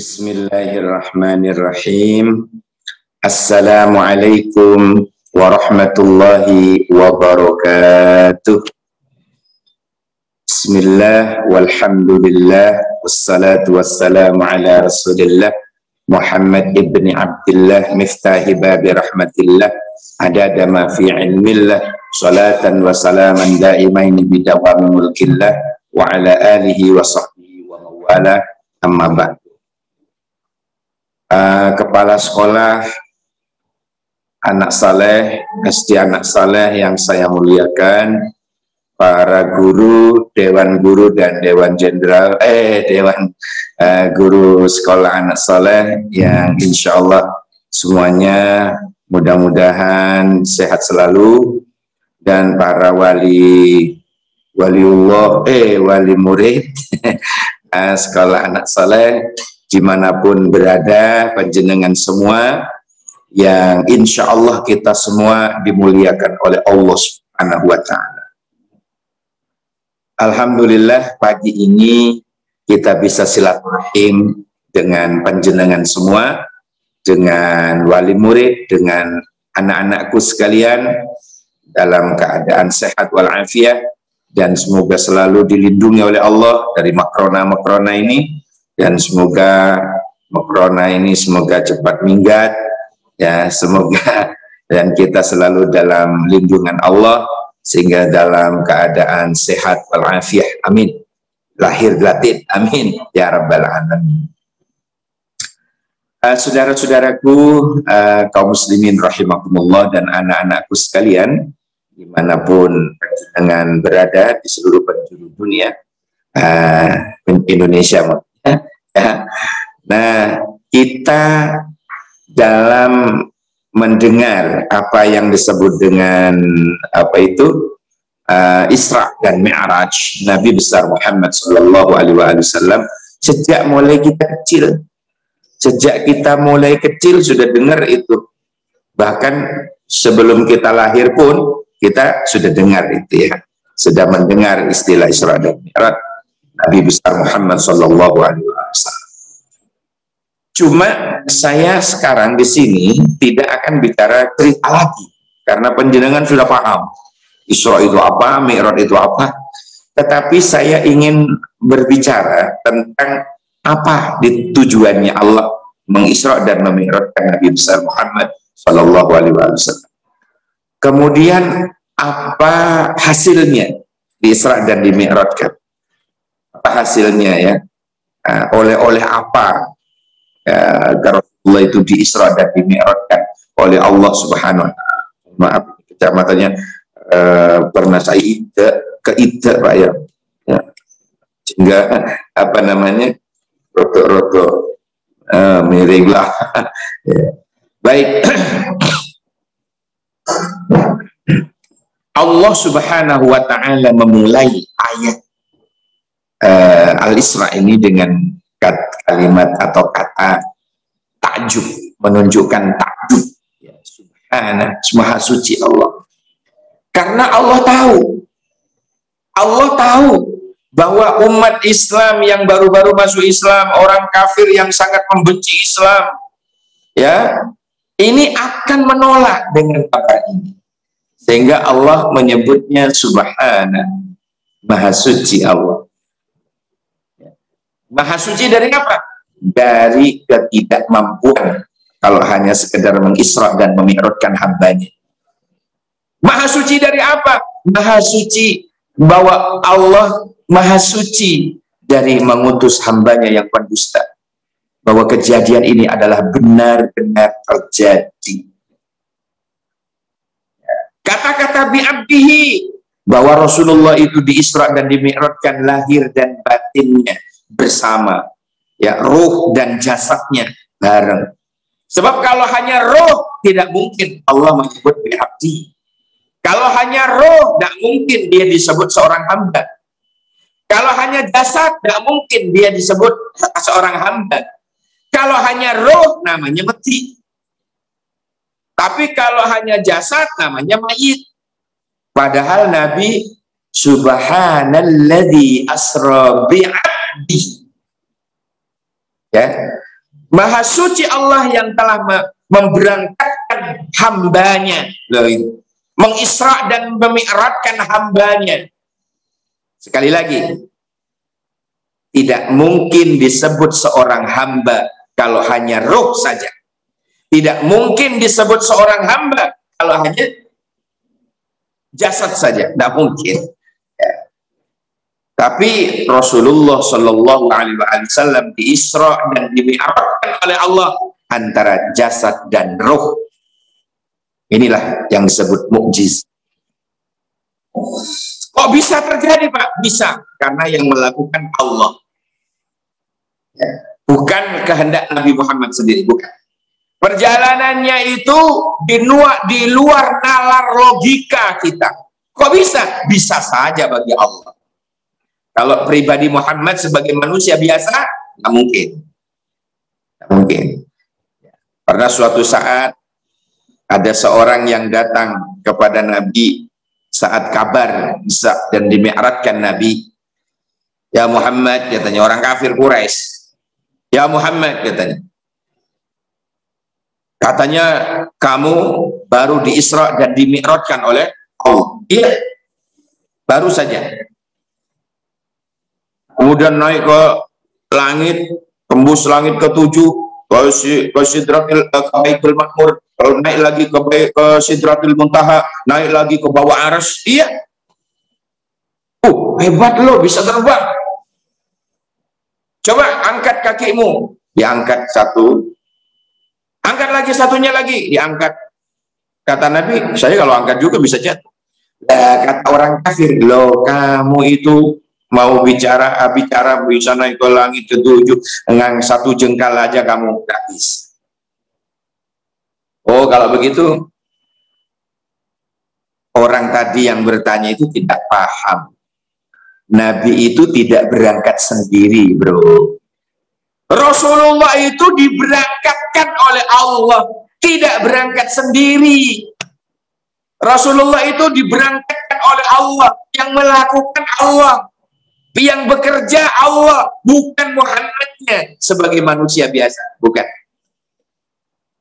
Bismillahirrahmanirrahim. Assalamualaikum warahmatullahi wabarakatuh. Bismillah walhamdulillah wassalatu wassalamu ala rasulillah Muhammad ibn Abdullah miftahi babi rahmatillah adada ma fi ilmillah salatan wa salaman daimaini bidawami mulkillah wa ala alihi wa sahbihi wa mawala amma ba'd uh, kepala sekolah anak saleh, SD anak saleh yang saya muliakan, para guru, dewan guru dan dewan jenderal, eh dewan uh, guru sekolah anak saleh yang insya Allah semuanya mudah-mudahan sehat selalu. Dan para wali waliullah eh wali murid uh, sekolah anak saleh di mana pun berada panjenengan semua yang insya Allah kita semua dimuliakan oleh Allah Subhanahu wa Ta'ala. Alhamdulillah pagi ini kita bisa silaturahim dengan panjenengan semua, dengan wali murid, dengan anak-anakku sekalian dalam keadaan sehat walafiat dan semoga selalu dilindungi oleh Allah dari makrona-makrona ini dan semoga Corona ini semoga cepat minggat ya semoga dan kita selalu dalam lindungan Allah sehingga dalam keadaan sehat walafiat. Amin. Lahir batin. Amin. Ya rabbal alamin. Uh, saudara-saudaraku uh, kaum muslimin rahimakumullah dan anak-anakku sekalian di mana pun dengan berada di seluruh penjuru dunia uh, Indonesia Nah, kita dalam mendengar apa yang disebut dengan apa itu uh, Isra dan Mi'raj Nabi besar Muhammad Shallallahu Alaihi Wasallam sejak mulai kita kecil, sejak kita mulai kecil sudah dengar itu, bahkan sebelum kita lahir pun kita sudah dengar itu ya, sudah mendengar istilah Isra dan Mi'raj Nabi besar Muhammad Sallallahu Alaihi Wasallam. Cuma saya sekarang di sini tidak akan bicara cerita lagi karena penjenengan sudah paham Isra itu apa, Mi'raj itu apa. Tetapi saya ingin berbicara tentang apa tujuannya Allah mengisra dan memi'rajkan Nabi besar Muhammad Sallallahu Alaihi Wasallam. Kemudian apa hasilnya di Isra dan di Mi'rajkan? Apa hasilnya ya uh, oleh-oleh apa uh, Rasulullah itu di Isra dan di Mi'rajkan oleh Allah Subhanahu wa taala. Maaf kecamatannya uh, pernah saya ide ke ide Pak ya. ya. Sehingga apa namanya? roto-roto uh, miring lah. ya. Baik. Allah Subhanahu wa taala memulai ayat uh, Al-Isra ini dengan kalimat atau kata takjub menunjukkan takjub. Ya subhana maha suci Allah. Karena Allah tahu Allah tahu bahwa umat Islam yang baru-baru masuk Islam orang kafir yang sangat membenci Islam ya ini akan menolak dengan kabar ini. Sehingga Allah menyebutnya subhana maha suci Allah Maha suci dari apa? Dari ketidakmampuan kalau hanya sekedar mengisra dan memi'rajkan hambanya. Maha suci dari apa? Maha suci bahwa Allah maha suci dari mengutus hambanya yang pendusta. Bahwa kejadian ini adalah benar-benar terjadi. Kata-kata bi'abdihi bahwa Rasulullah itu diisra dan dimi'rajkan lahir dan batinnya bersama. Ya ruh dan jasadnya bareng. Sebab kalau hanya roh tidak mungkin Allah menyebut bi'abdi kalau hanya roh tidak mungkin dia disebut seorang hamba. Kalau hanya jasad tidak mungkin dia disebut seorang hamba. Kalau hanya roh namanya mati. Tapi kalau hanya jasad namanya mayit. Padahal Nabi subhanalladzi asra Ya. Maha suci Allah yang telah memberangkatkan hambanya. Mengisra dan memi'ratkan hambanya. Sekali lagi, tidak mungkin disebut seorang hamba kalau hanya roh saja. Tidak mungkin disebut seorang hamba kalau hanya jasad saja. Tidak mungkin. Tapi Rasulullah Shallallahu Alaihi Wasallam di Isra dan dimi'rajkan oleh Allah antara jasad dan roh. Inilah yang disebut mukjiz. Kok bisa terjadi Pak? Bisa karena yang melakukan Allah. Ya. Bukan kehendak Nabi Muhammad sendiri, bukan. Perjalanannya itu di luar, di luar nalar logika kita. Kok bisa? Bisa saja bagi Allah. Kalau pribadi Muhammad sebagai manusia biasa, nggak mungkin. Nggak mungkin. Karena suatu saat ada seorang yang datang kepada Nabi saat kabar bisa dan dimi'ratkan Nabi. Ya Muhammad, katanya orang kafir Quraisy. Ya Muhammad, katanya. Katanya kamu baru di Isra dan dimi'ratkan oleh Allah. Iya, baru saja kemudian naik ke langit, tembus langit ketujuh, ke, Sidratil eh, ke Baitul Makmur, naik lagi ke, ke Sidratil Muntaha, naik lagi ke bawah aras. Iya. Uh, hebat lo bisa terbang. Coba angkat kakimu, diangkat satu, angkat lagi satunya lagi, diangkat. Kata Nabi, saya kalau angkat juga bisa jatuh. Nah, kata orang kafir, lo kamu itu mau bicara ah, bicara bisa naik ke langit ketujuh. Dengan satu jengkal aja kamu nggak bisa. Oh kalau begitu orang tadi yang bertanya itu tidak paham. Nabi itu tidak berangkat sendiri bro. Rasulullah itu diberangkatkan oleh Allah tidak berangkat sendiri. Rasulullah itu diberangkatkan oleh Allah yang melakukan Allah yang bekerja Allah, bukan Muhammadnya sebagai manusia biasa, bukan.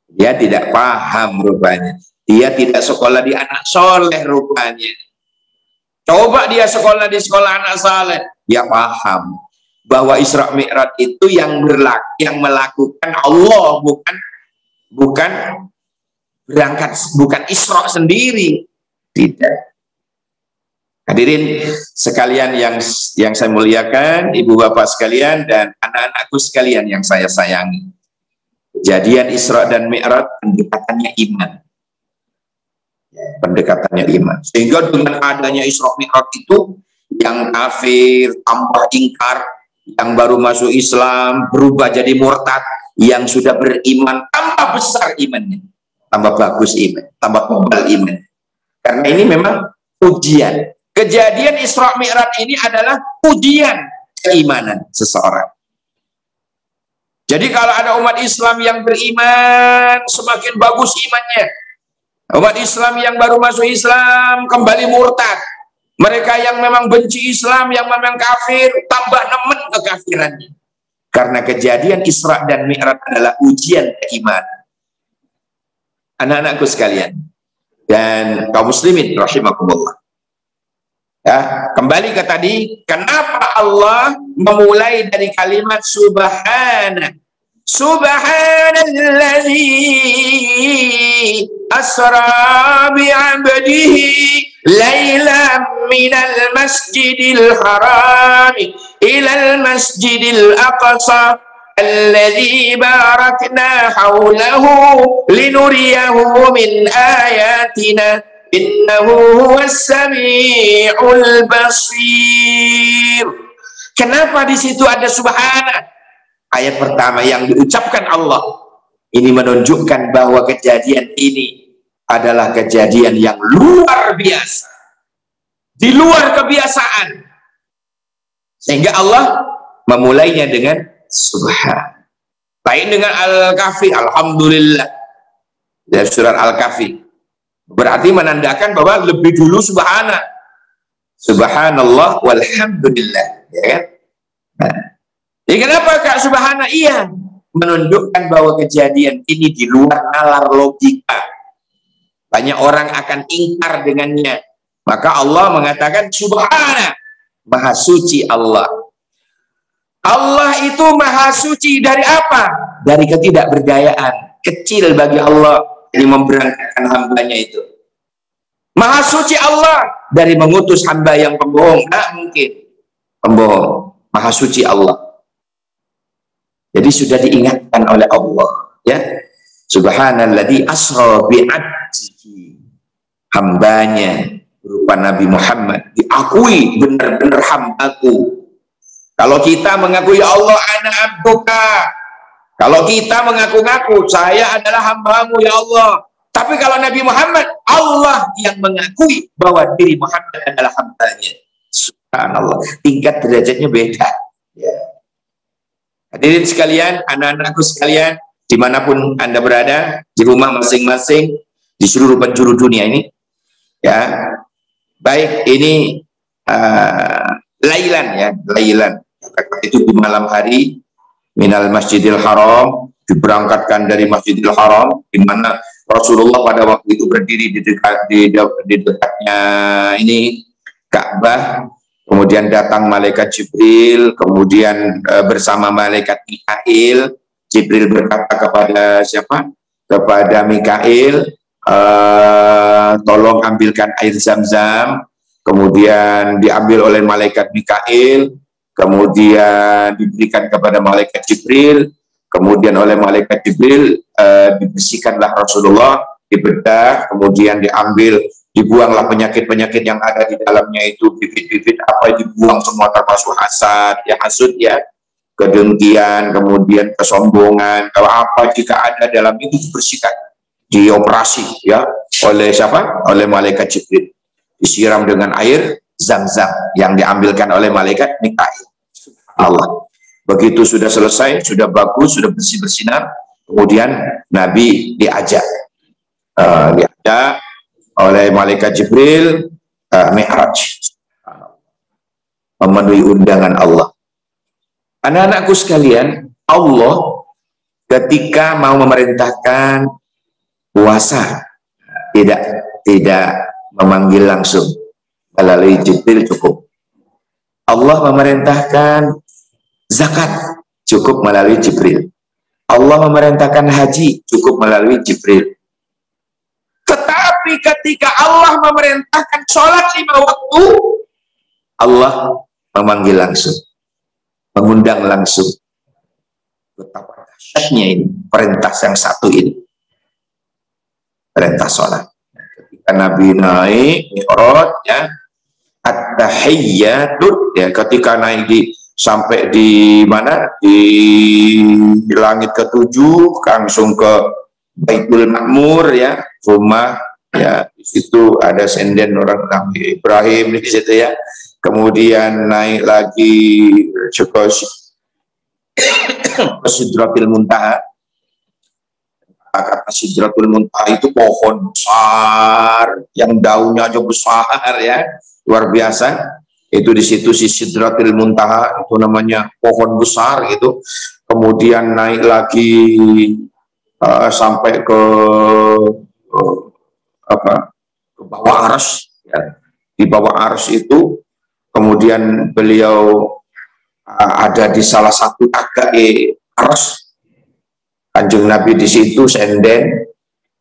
Dia tidak paham rupanya. Dia tidak sekolah di anak soleh rupanya. Coba dia sekolah di sekolah anak soleh, dia paham bahwa Isra Mi'raj itu yang berlaku, yang melakukan Allah, bukan bukan berangkat, bukan Isra sendiri. Tidak. Hadirin sekalian yang yang saya muliakan, ibu bapak sekalian dan anak-anakku sekalian yang saya sayangi. Kejadian Isra dan Mi'raj pendekatannya iman. Pendekatannya iman. Sehingga dengan adanya Isra Mi'raj itu yang kafir, tambah ingkar, yang baru masuk Islam berubah jadi murtad, yang sudah beriman tambah besar imannya, tambah bagus iman, tambah kebal iman. Karena ini memang ujian Kejadian Isra Mi'raj ini adalah ujian keimanan seseorang. Jadi kalau ada umat Islam yang beriman, semakin bagus imannya. Umat Islam yang baru masuk Islam kembali murtad. Mereka yang memang benci Islam, yang memang kafir, tambah nemen kekafirannya. Karena kejadian Isra dan Mi'raj adalah ujian keimanan. Anak-anakku sekalian dan kaum muslimin rahimakumullah. Ya, kembali ke tadi, kenapa Allah memulai dari kalimat subhana? Subhanallazi asra bi'abdihi laylan minal masjidil haram ilal masjidil aqsa الذي باركنا حوله لنريه من آياتنا innahu huwas samiul basir kenapa di situ ada subhana? Ayat pertama yang diucapkan Allah. Ini menunjukkan bahwa kejadian ini adalah kejadian yang luar biasa. Di luar kebiasaan. Sehingga Allah memulainya dengan subhan. Lain dengan al-kafi alhamdulillah. Dari surat al-kafi Berarti menandakan bahwa lebih dulu subhana. Subhanallah walhamdulillah. Ya kan? Nah. Ya kenapa Kak subhana? Iya. menunjukkan bahwa kejadian ini di luar nalar logika. Banyak orang akan ingkar dengannya. Maka Allah mengatakan subhana, maha suci Allah. Allah itu maha suci dari apa? Dari ketidakberdayaan. Kecil bagi Allah ini memberangkatkan hambanya itu. Maha suci Allah dari mengutus hamba yang pembohong. Tak mungkin. Pembohong. Maha suci Allah. Jadi sudah diingatkan oleh Allah. Ya. Subhanalladzi asra bi'abdihi. Hambanya berupa Nabi Muhammad diakui benar-benar hambaku. Kalau kita mengakui ya Allah anak abduka. Kalau kita mengaku-ngaku saya adalah hambamu ya Allah. Tapi kalau Nabi Muhammad, Allah yang mengakui bahwa diri Muhammad adalah hambanya. Subhanallah. Tingkat derajatnya beda. Ya. Hadirin sekalian, anak-anakku sekalian, di mana pun Anda berada, di rumah masing-masing, di seluruh penjuru dunia ini, ya, baik ini uh, lailan ya, lailan. Itu di malam hari, minal masjidil haram, diberangkatkan dari masjidil haram, di mana Rasulullah pada waktu itu berdiri di dekat di, di dekatnya ini Ka'bah kemudian datang malaikat Jibril kemudian e, bersama malaikat Mikail Jibril berkata kepada siapa? Kepada Mikail e, tolong ambilkan air zam-zam kemudian diambil oleh malaikat Mikail kemudian diberikan kepada malaikat Jibril. Kemudian oleh malaikat Jibril uh, dibersihkanlah Rasulullah dibedah kemudian diambil dibuanglah penyakit-penyakit yang ada di dalamnya itu bibit-bibit apa dibuang semua termasuk hasad ya hasud ya kedengkian kemudian kesombongan. Kalau apa jika ada dalam itu dibersihkan dioperasi ya oleh siapa? Oleh malaikat Jibril. Disiram dengan air zam-zam yang diambilkan oleh malaikat Mikail Allah Begitu sudah selesai, sudah bagus, sudah bersih bersinar, kemudian Nabi diajak, uh, diajak oleh malaikat Jibril uh, Mi'raj, memenuhi undangan Allah. Anak-anakku sekalian, Allah ketika mau memerintahkan puasa tidak tidak memanggil langsung melalui Jibril cukup. Allah memerintahkan Zakat cukup melalui Jibril. Allah memerintahkan haji cukup melalui Jibril. Tetapi ketika Allah memerintahkan sholat lima waktu, Allah memanggil langsung, mengundang langsung. Betapa dahsyatnya ini perintah yang satu ini, perintah sholat. Ketika Nabi naik mi'raj ya, at-tahiyyatu ya ketika naik di sampai di mana? Di, langit ketujuh langsung ke Baitul Makmur ya. Rumah ya di situ ada senden orang Nabi Ibrahim di situ ya. Kemudian naik lagi ke Sidratil Muntaha. Kata Sidratul Muntaha itu pohon besar yang daunnya aja besar ya. Luar biasa itu di situ si Sidratil Muntaha itu namanya pohon besar itu kemudian naik lagi uh, sampai ke uh, apa ke bawah ars ya. di bawah ars itu kemudian beliau uh, ada di salah satu agae ars kanjeng Nabi di situ senden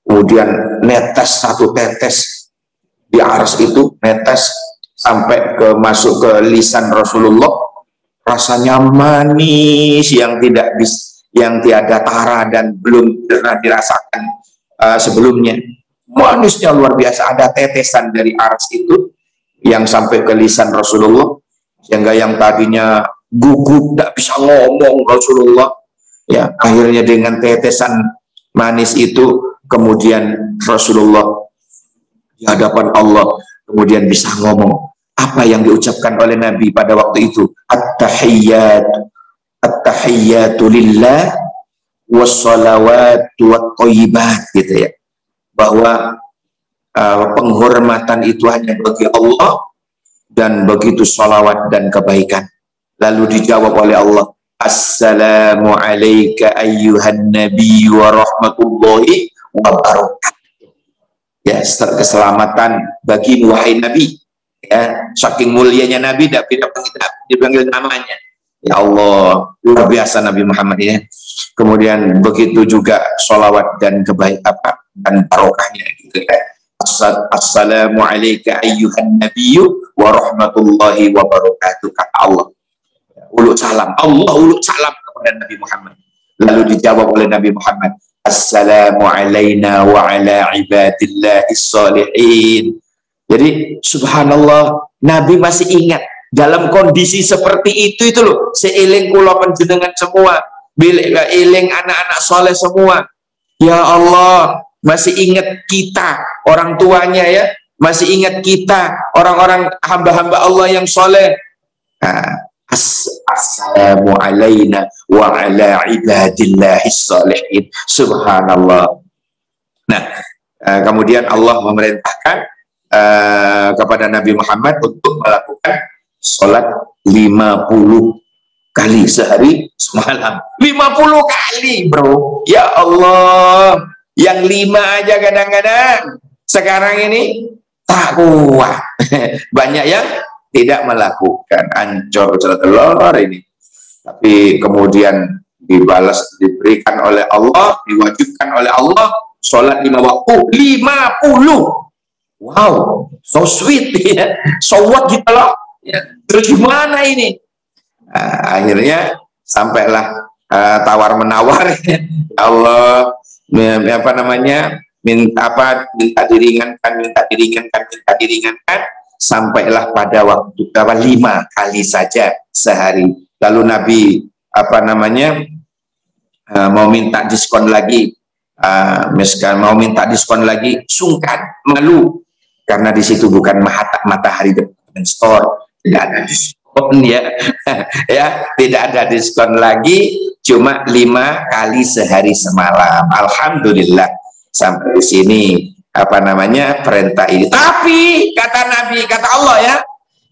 kemudian netes satu tetes di ars itu netes sampai ke masuk ke lisan Rasulullah rasanya manis yang tidak bis, yang tiada tara dan belum pernah dirasakan uh, sebelumnya. Manisnya luar biasa ada tetesan dari ars itu yang sampai ke lisan Rasulullah sehingga yang tadinya gugup tidak bisa ngomong Rasulullah ya akhirnya dengan tetesan manis itu kemudian Rasulullah di hadapan Allah kemudian bisa ngomong apa yang diucapkan oleh Nabi pada waktu itu at-tahiyyat at-tahiyyatu lillah wassalawatu wattayyibat gitu ya bahwa uh, penghormatan itu hanya bagi Allah dan begitu salawat dan kebaikan lalu dijawab oleh Allah Assalamu alayka ayyuhan nabi wa rahmatullahi wa barakatuh. Ya, keselamatan bagi wahai nabi. Ya, saking mulianya nabi tidak dipanggil, namanya. Ya Allah, luar biasa Nabi Muhammad ya. Kemudian begitu juga sholawat dan kebaik apa dan barokahnya gitu ya. Assalamu alayka ayyuhan nabiyyu wa rahmatullahi wa barakatuh kata Allah uluk salam. Allah uluk salam kepada Nabi Muhammad. Lalu dijawab oleh Nabi Muhammad, Assalamu wa ala ibadillahi salihin. Jadi subhanallah, Nabi masih ingat dalam kondisi seperti itu itu loh, seiling kula penjenengan semua, iling anak-anak soleh semua. Ya Allah, masih ingat kita orang tuanya ya, masih ingat kita orang-orang hamba-hamba Allah yang soleh. Nah, Assalamu alayna wa ala ibadillahi salihin. Subhanallah. Nah, uh, kemudian Allah memerintahkan uh, kepada Nabi Muhammad untuk melakukan sholat 50 kali sehari semalam. 50 kali, bro. Ya Allah. Yang lima aja kadang-kadang. Sekarang ini tak kuat. Banyak yang tidak melakukan ancor telur ini tapi kemudian dibalas diberikan oleh Allah diwajibkan oleh Allah sholat lima waktu lima puluh wow so sweet ya. So what gitu loh. Ya. terus gimana ini? Nah, akhirnya sampailah uh, tawar menawar. Ya Allah apa namanya minta apa minta diringankan minta diringankan minta diringankan sampailah pada waktu berapa lima kali saja sehari. Lalu Nabi apa namanya uh, mau minta diskon lagi. Uh, mau minta diskon lagi sungkan malu karena di situ bukan matahari department store tidak ada diskon ya ya tidak ada diskon lagi cuma lima kali sehari semalam Alhamdulillah sampai di sini apa namanya perintah ini. Tapi kata Nabi, kata Allah ya,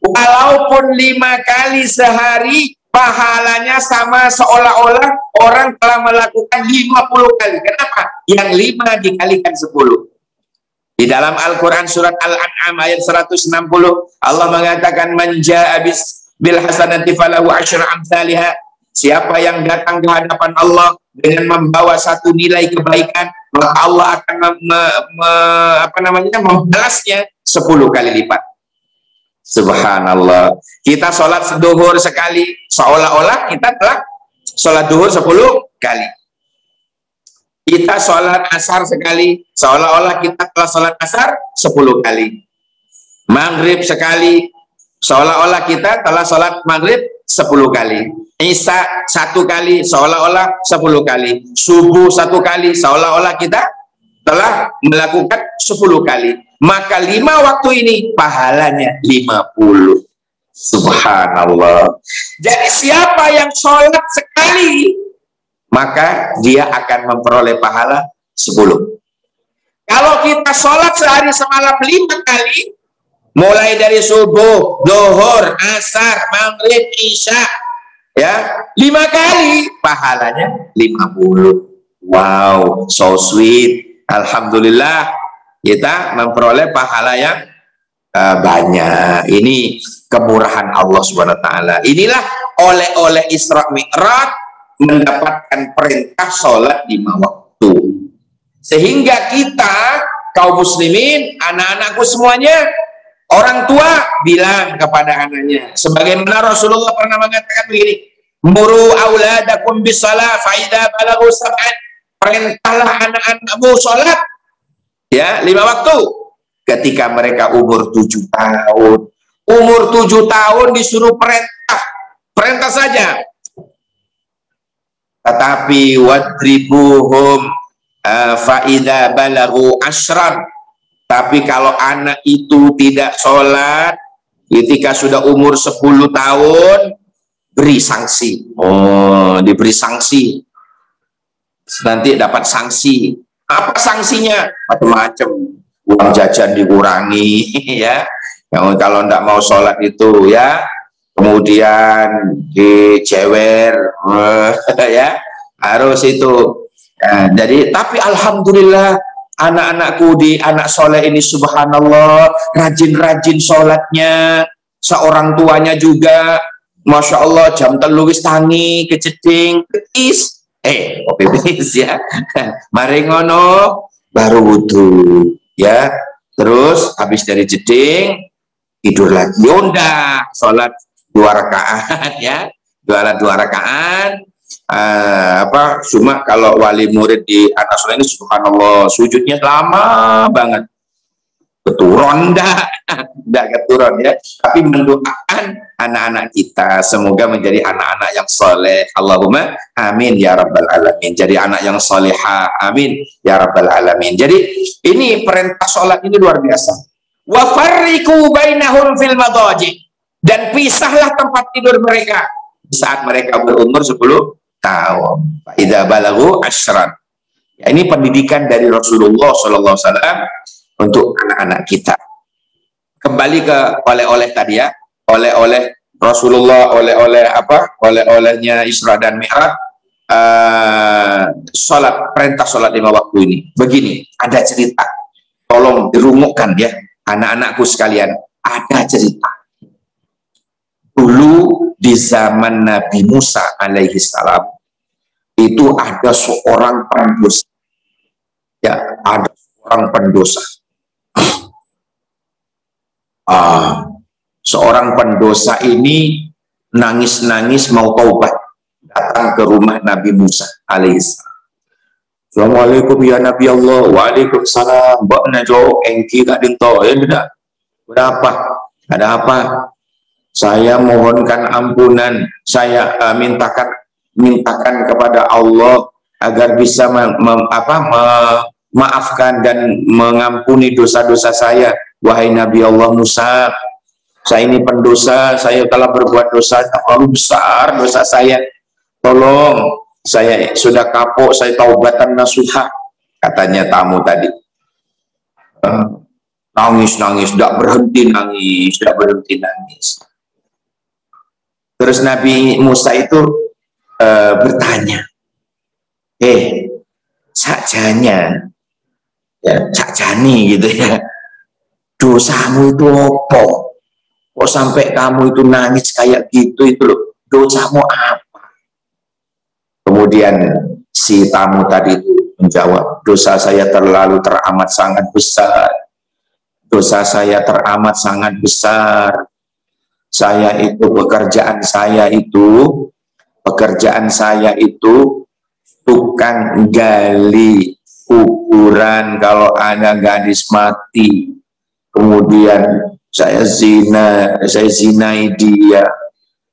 walaupun lima kali sehari pahalanya sama seolah-olah orang telah melakukan lima puluh kali. Kenapa? Yang lima dikalikan sepuluh. Di dalam Al-Quran surat Al-An'am ayat 160 Allah mengatakan manja abis bil hasanati falahu asyra amsalihah Siapa yang datang ke hadapan Allah dengan membawa satu nilai kebaikan, maka Allah akan me, me, apa namanya membalasnya sepuluh kali lipat. Subhanallah. Kita sholat duhur sekali, seolah-olah kita telah sholat duhur sepuluh kali. Kita sholat asar sekali, seolah-olah kita telah sholat asar sepuluh kali. Maghrib sekali, seolah-olah kita telah sholat maghrib sepuluh kali. Isya satu kali seolah-olah sepuluh kali. Subuh satu kali seolah-olah kita telah melakukan sepuluh kali. Maka lima waktu ini pahalanya lima puluh. Subhanallah. Jadi siapa yang sholat sekali, maka dia akan memperoleh pahala sepuluh. Kalau kita sholat sehari semalam lima kali, mulai dari subuh, dohor, asar, maghrib, isya, ya lima kali pahalanya lima puluh. Wow so sweet. Alhamdulillah kita memperoleh pahala yang uh, banyak. Ini kemurahan Allah subhanahu wa taala. Inilah oleh-oleh Isra Mi'raj mendapatkan perintah sholat lima waktu sehingga kita kaum muslimin anak-anakku semuanya Orang tua bilang kepada anaknya, sebagaimana Rasulullah pernah mengatakan begini, "Muru auladakum bisalah faida balagu sab'an." Perintahlah anak-anakmu sholat ya lima waktu ketika mereka umur tujuh tahun. Umur tujuh tahun disuruh perintah, perintah saja. Tetapi wadribuhum uh, faida balagu ashram tapi kalau anak itu tidak sholat, ketika sudah umur 10 tahun, beri sanksi. Oh, diberi sanksi. Nanti dapat sanksi. Apa sanksinya? Macam-macam. Uang jajan dikurangi, ya. Yang kalau tidak mau sholat itu, ya, kemudian dicewer ya harus itu. Nah, jadi tapi alhamdulillah anak-anakku di anak soleh ini subhanallah rajin-rajin sholatnya seorang tuanya juga Masya Allah jam telu wis tangi keceding ketis eh kopi ya? Mari ngono baru wudhu ya. Terus habis dari jeding tidur lagi. Yonda sholat dua rakaat ya. Dua dua rakaat. Uh, apa cuma kalau wali murid di atas ini subhanallah sujudnya lama banget. Keturun dah tidak keturun ya. Tapi mendoakan anak-anak kita semoga menjadi anak-anak yang soleh. Allahumma amin ya rabbal alamin. Jadi anak yang soleha amin ya rabbal alamin. Jadi ini perintah sholat ini luar biasa. Wa bainahum fil madaji dan pisahlah tempat tidur mereka. Saat mereka berumur 10 tahun. Idza balagu asyran. Ya, ini pendidikan dari Rasulullah wasallam untuk anak-anak kita. Kembali ke oleh-oleh tadi ya, oleh-oleh Rasulullah, oleh-oleh apa? Oleh-olehnya Isra dan Mi'raj. Uh, sholat perintah sholat lima waktu ini. Begini ada cerita. Tolong dirumukkan ya anak-anakku sekalian. Ada cerita dulu di zaman Nabi Musa alaihi salam itu ada seorang pendosa ya ada seorang pendosa uh, seorang pendosa ini nangis-nangis mau taubat datang ke rumah Nabi Musa alaihissalam. Assalamualaikum ya Nabi Allah. Waalaikumsalam. Mbak Najo engki kak dinto. Ya tidak. Berapa? Ada apa? Saya mohonkan ampunan. Saya uh, mintakan mintakan kepada Allah agar bisa apa, memaafkan dan mengampuni dosa-dosa saya Wahai Nabi Allah Musa, saya ini pendosa, saya telah berbuat dosa terlalu besar dosa saya. Tolong, saya sudah kapok, saya taubatan nasuha, katanya tamu tadi. Uh, nangis, nangis, tidak berhenti nangis, tidak berhenti nangis. Terus Nabi Musa itu uh, bertanya, eh, sajanya, ya, sakjani gitu ya, dosamu itu apa? Kok sampai kamu itu nangis kayak gitu itu loh, dosamu apa? Kemudian si tamu tadi itu menjawab, dosa saya terlalu teramat sangat besar. Dosa saya teramat sangat besar. Saya itu pekerjaan saya itu pekerjaan saya itu tukang gali kuburan. Kalau ada gadis mati kemudian saya zina, saya zinai dia,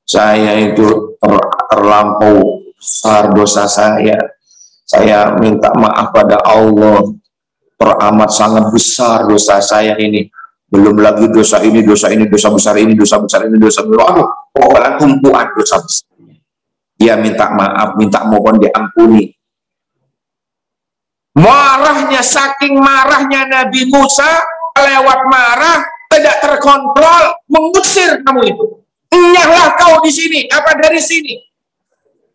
saya itu ter, terlampau besar dosa saya, saya minta maaf pada Allah, teramat sangat besar dosa saya ini, belum lagi dosa ini, dosa ini, dosa besar ini, dosa besar ini, dosa besar, aduh, pokoknya tumpuan dosa besar. Dia minta maaf, minta mohon diampuni. Marahnya, saking marahnya Nabi Musa, lewat marah, tidak terkontrol, mengusir kamu itu. Nyahlah kau di sini, apa dari sini.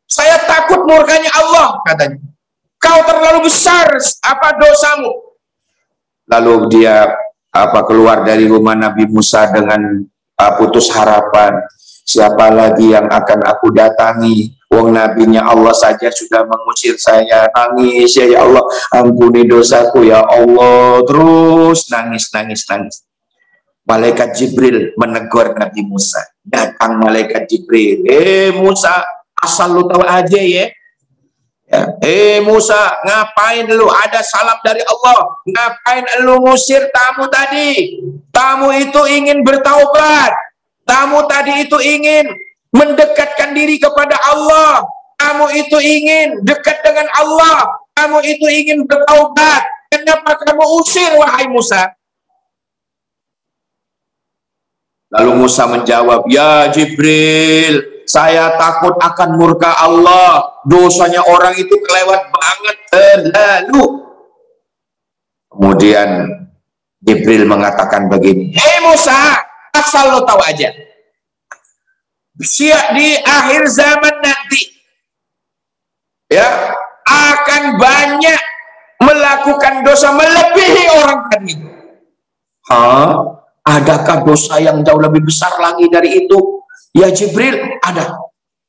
Saya takut murkanya Allah, katanya. Kau terlalu besar, apa dosamu? Lalu dia apa keluar dari rumah Nabi Musa dengan uh, putus harapan. Siapa lagi yang akan aku datangi? Wong nabinya Allah saja sudah mengusir saya. Nangis ya ya Allah ampuni dosaku ya Allah. Terus nangis nangis nangis. Malaikat Jibril menegur Nabi Musa. Datang malaikat Jibril. Eh Musa asal lu tahu aja ya Ya. Eh Musa, ngapain lu ada salam dari Allah? Ngapain lu ngusir tamu tadi? Tamu itu ingin bertaubat. Tamu tadi itu ingin mendekatkan diri kepada Allah. Kamu itu ingin dekat dengan Allah. Kamu itu ingin bertaubat. Kenapa kamu usir wahai Musa? Lalu Musa menjawab, Ya Jibril, saya takut akan murka Allah. Dosanya orang itu kelewat banget terlalu. Kemudian Jibril mengatakan begini, Hei Musa, asal lo tahu aja siap di akhir zaman nanti ya akan banyak melakukan dosa melebihi orang tadi. Ha? Adakah dosa yang jauh lebih besar lagi dari itu? Ya Jibril, ada.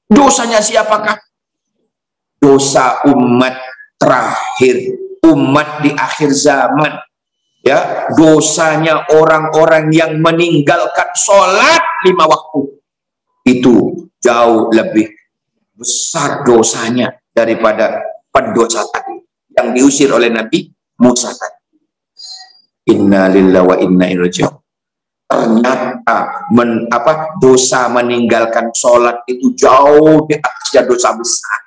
Dosanya siapakah? Dosa umat terakhir, umat di akhir zaman. Ya, dosanya orang-orang yang meninggalkan sholat lima waktu. Itu jauh lebih besar dosanya daripada pendosa tadi yang diusir oleh Nabi Musa. Inna lillahi wa inna ilaihi ternyata men, apa dosa meninggalkan sholat itu jauh di atasnya dosa besar.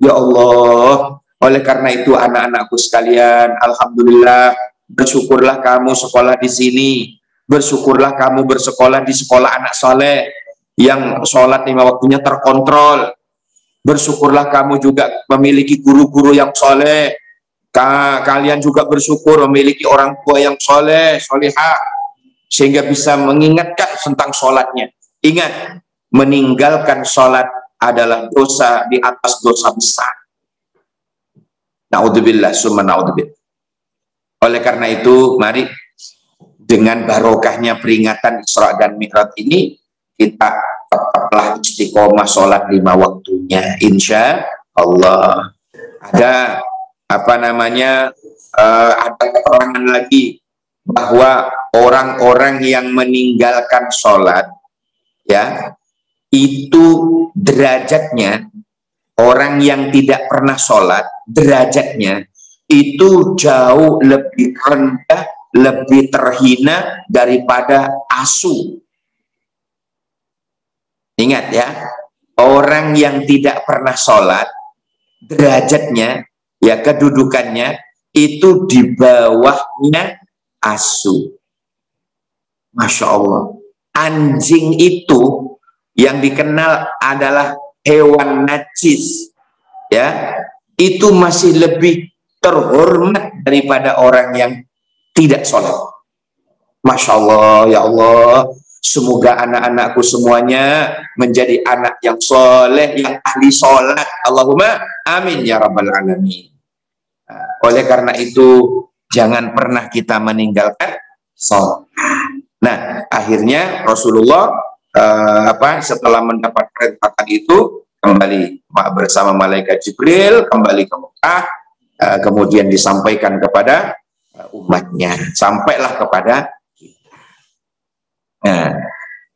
Ya Allah, oleh karena itu anak-anakku sekalian, alhamdulillah bersyukurlah kamu sekolah di sini, bersyukurlah kamu bersekolah di sekolah anak soleh yang sholat lima waktunya terkontrol, Bersyukurlah kamu juga memiliki guru-guru yang soleh. Kalian juga bersyukur memiliki orang tua yang soleh, solehah. Sehingga bisa mengingatkan tentang sholatnya. Ingat, meninggalkan sholat adalah dosa di atas dosa besar. Naudzubillah, summa naudzubillah. Oleh karena itu, mari dengan barokahnya peringatan Isra dan Mi'raj ini, kita tetaplah istiqomah sholat lima waktunya insya Allah ada apa namanya uh, ada keterangan lagi bahwa orang-orang yang meninggalkan sholat ya itu derajatnya orang yang tidak pernah sholat derajatnya itu jauh lebih rendah lebih terhina daripada asu. Ingat ya, orang yang tidak pernah sholat, derajatnya, ya kedudukannya, itu di bawahnya asu. Masya Allah. Anjing itu yang dikenal adalah hewan najis. Ya, itu masih lebih terhormat daripada orang yang tidak sholat. Masya Allah, ya Allah, Semoga anak-anakku semuanya menjadi anak yang soleh, yang ahli sholat. Allahumma amin ya rabbal alamin. Nah, oleh karena itu, jangan pernah kita meninggalkan sholat. Nah, akhirnya Rasulullah uh, apa setelah mendapat perintah itu kembali bersama malaikat Jibril kembali ke Mekah, uh, kemudian disampaikan kepada uh, umatnya, sampailah kepada Nah,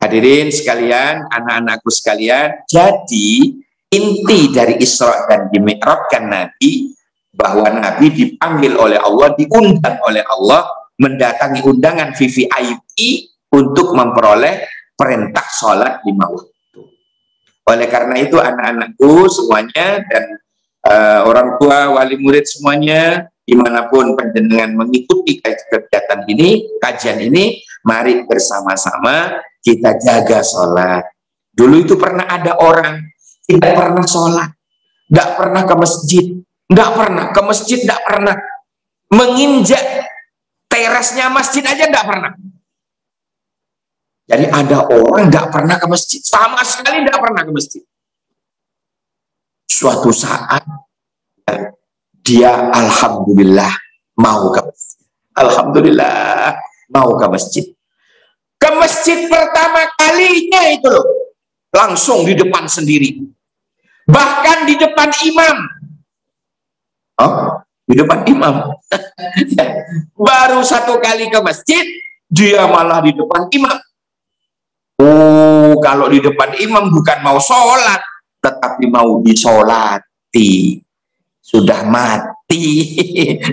hadirin sekalian, anak-anakku sekalian, jadi inti dari Isra dan Mi'rajkan Nabi bahwa Nabi dipanggil oleh Allah, diundang oleh Allah mendatangi undangan VVIP untuk memperoleh perintah sholat lima waktu. Oleh karena itu anak-anakku semuanya dan uh, orang tua, wali murid semuanya, di mana pun penjenengan mengikuti kegiatan ini, kajian ini, mari bersama-sama kita jaga sholat. Dulu itu pernah ada orang tidak pernah sholat, tidak pernah ke masjid, tidak pernah ke masjid, tidak pernah menginjak terasnya masjid aja tidak pernah. Jadi ada orang tidak pernah ke masjid, sama sekali tidak pernah ke masjid. Suatu saat dia alhamdulillah mau ke masjid. Alhamdulillah mau ke masjid. Ke masjid pertama kalinya itu loh. Langsung di depan sendiri. Bahkan di depan imam. Oh, di depan imam. Baru satu kali ke masjid, dia malah di depan imam. Oh, kalau di depan imam bukan mau sholat, tetapi mau disolati. Sudah mati.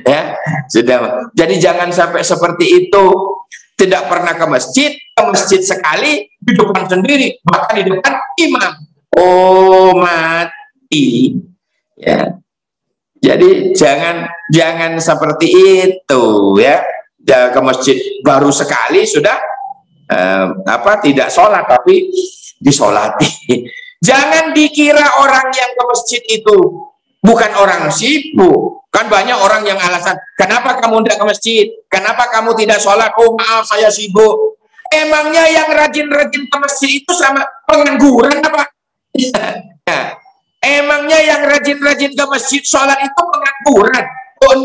Ya sudah. Jadi jangan sampai seperti itu. Tidak pernah ke masjid ke masjid sekali di depan sendiri bahkan di depan imam. Oh mati. Ya jadi jangan jangan seperti itu ya ke masjid baru sekali sudah eh, apa tidak sholat tapi disolati jangan dikira orang yang ke masjid itu bukan orang sibuk. Kan banyak orang yang alasan, kenapa kamu tidak ke masjid? Kenapa kamu tidak sholat? Oh maaf, saya sibuk. Emangnya yang rajin-rajin ke masjid itu sama pengangguran apa? nah, emangnya yang rajin-rajin ke masjid sholat itu pengangguran? Oh.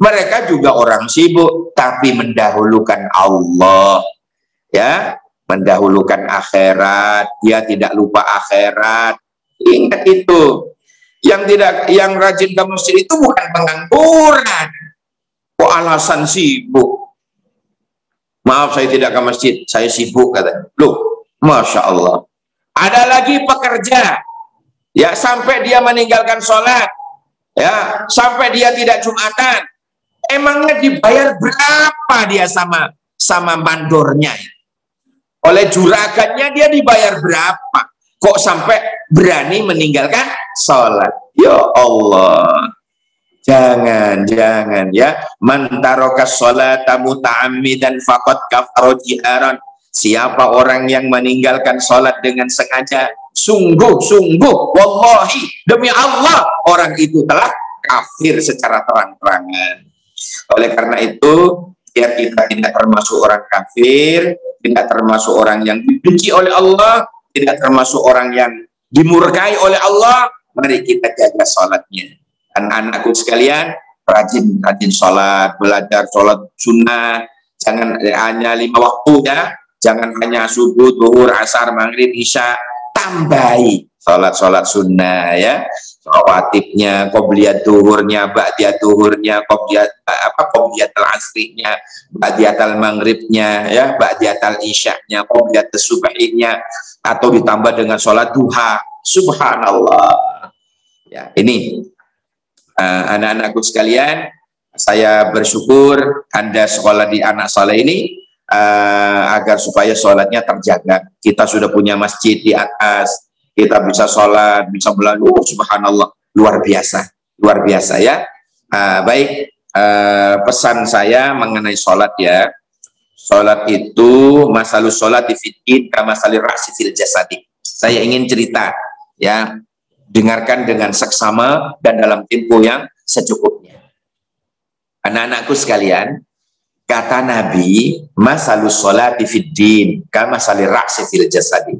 Mereka juga orang sibuk, tapi mendahulukan Allah. Ya, mendahulukan akhirat. Dia tidak lupa akhirat. Ingat itu. Yang tidak, yang rajin ke masjid itu bukan pengangguran. Kok alasan sibuk? Maaf saya tidak ke masjid, saya sibuk kata. Loh, Masya Allah. Ada lagi pekerja, ya sampai dia meninggalkan sholat, ya sampai dia tidak jumatan. Emangnya dibayar berapa dia sama sama mandornya? Oleh juragannya dia dibayar berapa? Kok sampai berani meninggalkan sholat? Ya Allah. Jangan, jangan ya. Man taraka sholata muta'ammidan faqad kafara jiharan. Siapa orang yang meninggalkan sholat dengan sengaja, sungguh-sungguh, wallahi, demi Allah, orang itu telah kafir secara terang-terangan. Oleh karena itu, biar kita tidak termasuk orang kafir, tidak termasuk orang yang dibenci oleh Allah, tidak termasuk orang yang dimurkai oleh Allah, mari kita jaga sholatnya. Anak-anakku sekalian rajin rajin sholat belajar sholat sunnah jangan hanya lima waktu ya jangan hanya subuh duhur asar maghrib isya tambahi sholat sunnah ya. Rawatibnya, qobliyat duhurnya, ba'diyat duhurnya, qobliyat apa qobliyat al-asrinya, ba'diyat al-maghribnya, ya, ba'diyat al-isya'nya, qobliyat subahinya atau ditambah dengan sholat duha. Subhanallah. Ya, ini uh, anak-anakku sekalian, saya bersyukur Anda sekolah di anak soleh ini uh, agar supaya sholatnya terjaga. Kita sudah punya masjid di atas, kita bisa sholat, bisa melalui, oh, subhanallah, luar biasa, luar biasa ya. Uh, baik, uh, pesan saya mengenai sholat ya. Sholat itu masalus sholat di fitin kama salir rasi fil jasadi. Saya ingin cerita ya dengarkan dengan seksama dan dalam tempo yang secukupnya. Anak-anakku sekalian, kata Nabi, masalus sholati fid din, kama salir ra'si fil jasadi.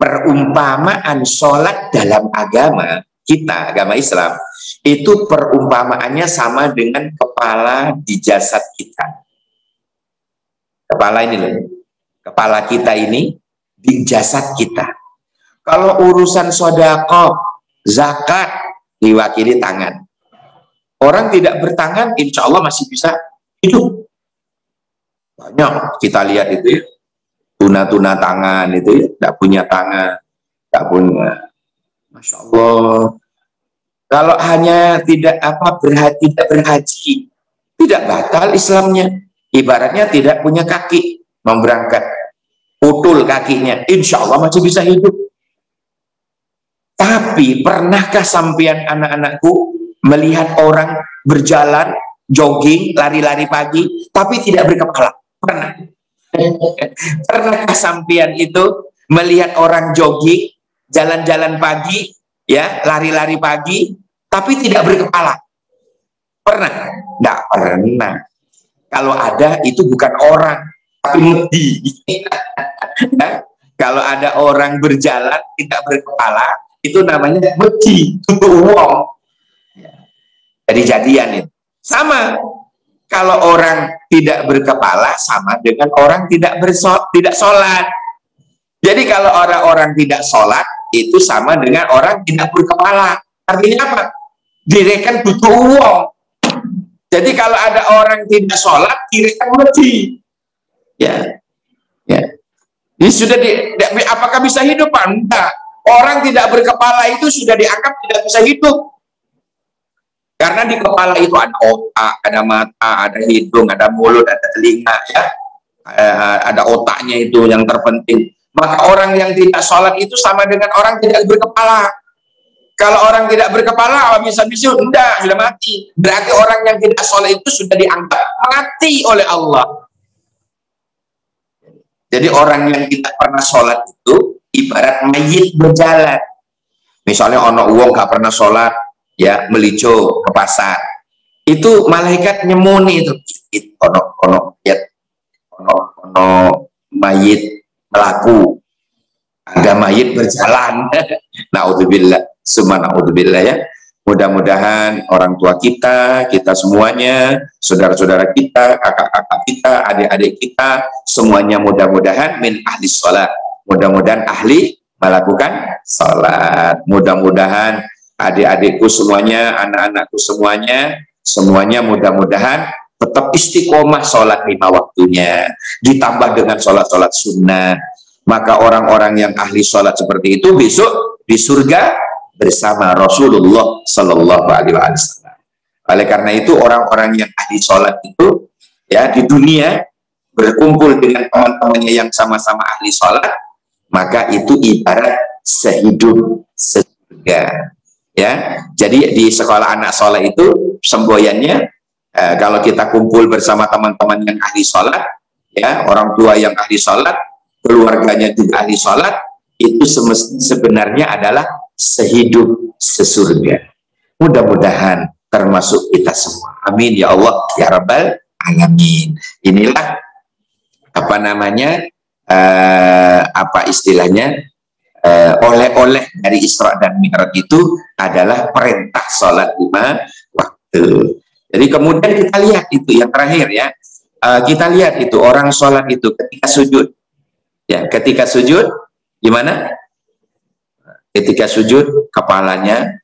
Perumpamaan sholat dalam agama kita, agama Islam, itu perumpamaannya sama dengan kepala di jasad kita. Kepala ini loh, kepala kita ini di jasad kita. Kalau urusan sodako, zakat diwakili tangan. Orang tidak bertangan, insya Allah masih bisa hidup. Banyak. Kita lihat itu ya, tuna-tuna tangan itu ya, tidak punya tangan, tidak punya. Masya Allah. Kalau hanya tidak apa berhaji, tidak berhaji, tidak batal Islamnya. Ibaratnya tidak punya kaki, memberangkat, putul kakinya, insya Allah masih bisa hidup. Tapi pernahkah sampean anak-anakku melihat orang berjalan, jogging, lari-lari pagi, tapi tidak berkepala? Pernah. pernahkah sampean itu melihat orang jogging, jalan-jalan pagi, ya, lari-lari pagi, tapi tidak berkepala? Pernah? Tidak pernah. Kalau ada itu bukan orang, tapi mudi. Kalau ada orang berjalan tidak berkepala, itu namanya wedi tutup uang jadi jadian itu sama kalau orang tidak berkepala sama dengan orang tidak bersol tidak sholat. Jadi kalau orang-orang tidak sholat itu sama dengan orang tidak berkepala. Artinya apa? Direkan butuh uang. Jadi kalau ada orang tidak sholat direkan wedi ya. Ya. Ini sudah di, apakah bisa hidup enggak. Orang tidak berkepala itu sudah dianggap tidak bisa hidup. Karena di kepala itu ada otak, ada mata, ada hidung, ada mulut, ada telinga, ya. Eh, ada otaknya itu yang terpenting. Maka orang yang tidak sholat itu sama dengan orang tidak berkepala. Kalau orang tidak berkepala, bisa-bisa enggak, sudah mati. Berarti orang yang tidak sholat itu sudah dianggap mati oleh Allah. Jadi orang yang tidak pernah sholat itu ibarat mayit berjalan. Misalnya ono uang gak pernah sholat, ya melico ke pasar. Itu malaikat nyemuni itu. Ono ono ya. Ono ono mayit melaku. Ada mayit berjalan. Naudzubillah. Summa naudzubillah ya. Mudah-mudahan orang tua kita kita semuanya saudara-saudara kita kakak-kakak kita adik-adik kita semuanya mudah-mudahan min ahli sholat. Mudah-mudahan ahli melakukan sholat. Mudah-mudahan adik-adikku semuanya anak-anakku semuanya semuanya mudah-mudahan tetap istiqomah sholat lima waktunya ditambah dengan sholat-sholat sunnah maka orang-orang yang ahli sholat seperti itu besok di surga bersama Rasulullah Sallallahu Alaihi Wasallam. Oleh karena itu orang-orang yang ahli sholat itu ya di dunia berkumpul dengan teman-temannya yang sama-sama ahli sholat, maka itu ibarat sehidup sesurga. Ya, jadi di sekolah anak sholat itu semboyannya eh, kalau kita kumpul bersama teman-teman yang ahli sholat, ya orang tua yang ahli sholat, keluarganya juga ahli sholat, itu sebenarnya adalah sehidup sesurga. Mudah-mudahan termasuk kita semua. Amin ya Allah ya Rabbal alamin. Inilah apa namanya uh, apa istilahnya eh, oleh-oleh uh, dari Isra dan Mi'raj itu adalah perintah sholat lima waktu. Jadi kemudian kita lihat itu yang terakhir ya. Uh, kita lihat itu orang sholat itu ketika sujud. Ya, ketika sujud gimana? ketika sujud kepalanya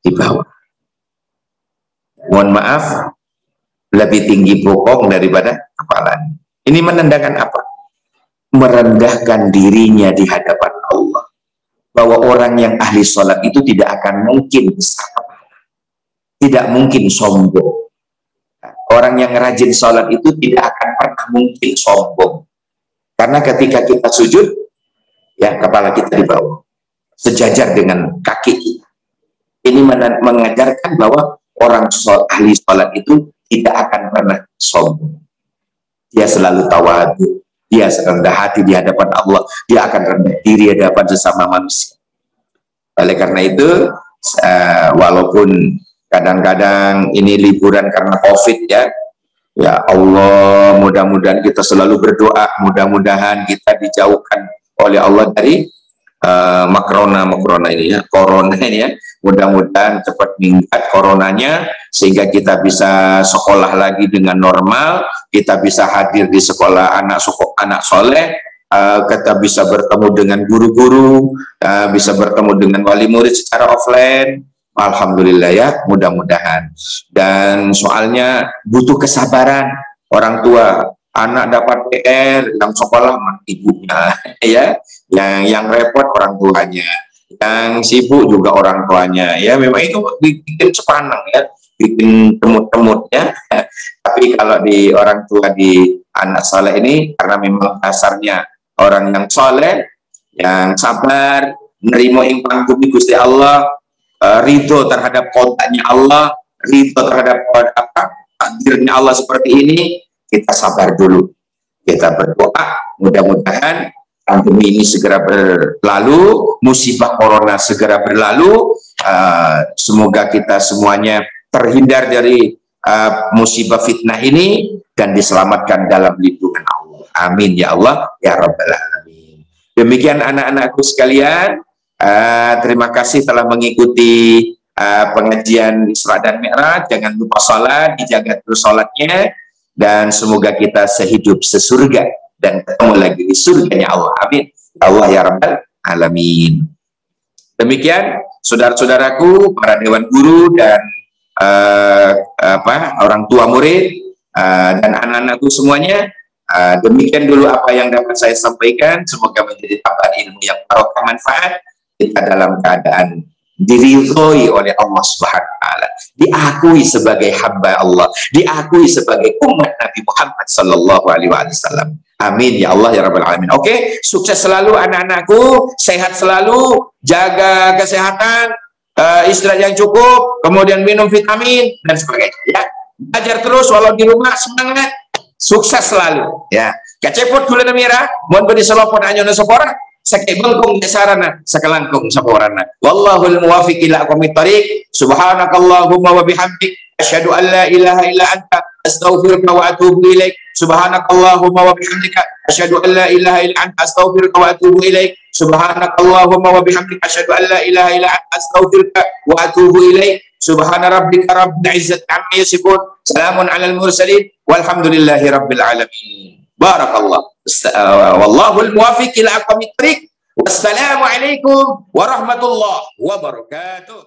di bawah mohon maaf lebih tinggi bokong daripada kepalanya ini menandakan apa merendahkan dirinya di hadapan bahwa orang yang ahli sholat itu tidak akan mungkin besar kepala tidak mungkin sombong orang yang rajin sholat itu tidak akan pernah mungkin sombong karena ketika kita sujud ya kepala kita di bawah sejajar dengan kaki kita. Ini mengajarkan bahwa orang sholat, ahli sholat itu tidak akan pernah sombong. Dia selalu tawadu, dia rendah hati di hadapan Allah, dia akan rendah diri di hadapan sesama manusia. Oleh karena itu, uh, walaupun kadang-kadang ini liburan karena COVID ya, ya Allah mudah-mudahan kita selalu berdoa, mudah-mudahan kita dijauhkan oleh Allah dari uh, makrona makrona ini ya corona ini ya. Mudah-mudahan cepat meningkat coronanya sehingga kita bisa sekolah lagi dengan normal. Kita bisa hadir di sekolah anak anak soleh uh, kita bisa bertemu dengan guru-guru uh, bisa bertemu dengan wali murid secara offline. Alhamdulillah ya mudah-mudahan. Dan soalnya butuh kesabaran. Orang tua anak dapat PR yang sekolah ibunya ya. Yang yang repot orang tuanya. Yang sibuk juga orang tuanya ya. Memang itu bikin sepanang ya bikin temut-temut ya tapi kalau di orang tua di anak soleh ini karena memang dasarnya orang yang soleh yang sabar menerima yang panggumi Gusti Allah uh, ridho terhadap kontaknya Allah ridho terhadap apa takdirnya Allah seperti ini kita sabar dulu. Kita berdoa, mudah-mudahan pandemi ini segera berlalu, musibah corona segera berlalu, uh, semoga kita semuanya terhindar dari uh, musibah fitnah ini dan diselamatkan dalam lindungan Allah. Amin ya Allah ya Rabbal Alamin. Demikian anak-anakku sekalian, uh, terima kasih telah mengikuti uh, pengajian Isra dan Mi'raj. Jangan lupa sholat, dijaga terus sholatnya dan semoga kita sehidup sesurga dan ketemu lagi di surganya Allah. Amin. Allah ya Rabbal Alamin. Demikian saudara-saudaraku, para dewan guru dan uh, apa orang tua murid uh, dan anak-anakku semuanya. Uh, demikian dulu apa yang dapat saya sampaikan. Semoga menjadi tambahan ilmu yang barokah manfaat kita dalam keadaan diridhoi oleh Allah Subhanahu wa taala, diakui sebagai hamba Allah, diakui sebagai umat Nabi Muhammad sallallahu alaihi wasallam. Amin ya Allah ya rabbal alamin. Oke, okay? sukses selalu anak-anakku, sehat selalu, jaga kesehatan, uh, istirahat yang cukup, kemudian minum vitamin dan sebagainya ya. Belajar terus walau di rumah semangat, sukses selalu ya. Kacepot dulu namira, mohon beri selopon anyono sepora, sakay bangkong sarana sa kalangkong sa korana wallahul muwafiq ila aqwamit tariq. Subhanakallahumma wa bihamdik. Asyhadu an la ilaha illa anta astaghfiruka wa atubu ilaik subhanakallahumma wa bihamdika asyhadu an la ilaha illa anta astaghfiruka wa atubu ilaik subhanakallahumma wa bihamdika asyhadu an la ilaha illa anta astaghfiruka wa atubu ilaik subhana rabbika rabbil izzati amma yasifun salamun alal mursalin walhamdulillahi rabbil alamin barakallah wallahu al-muwafiq ila aqwamit thariq wassalamu alaikum warahmatullahi wabarakatuh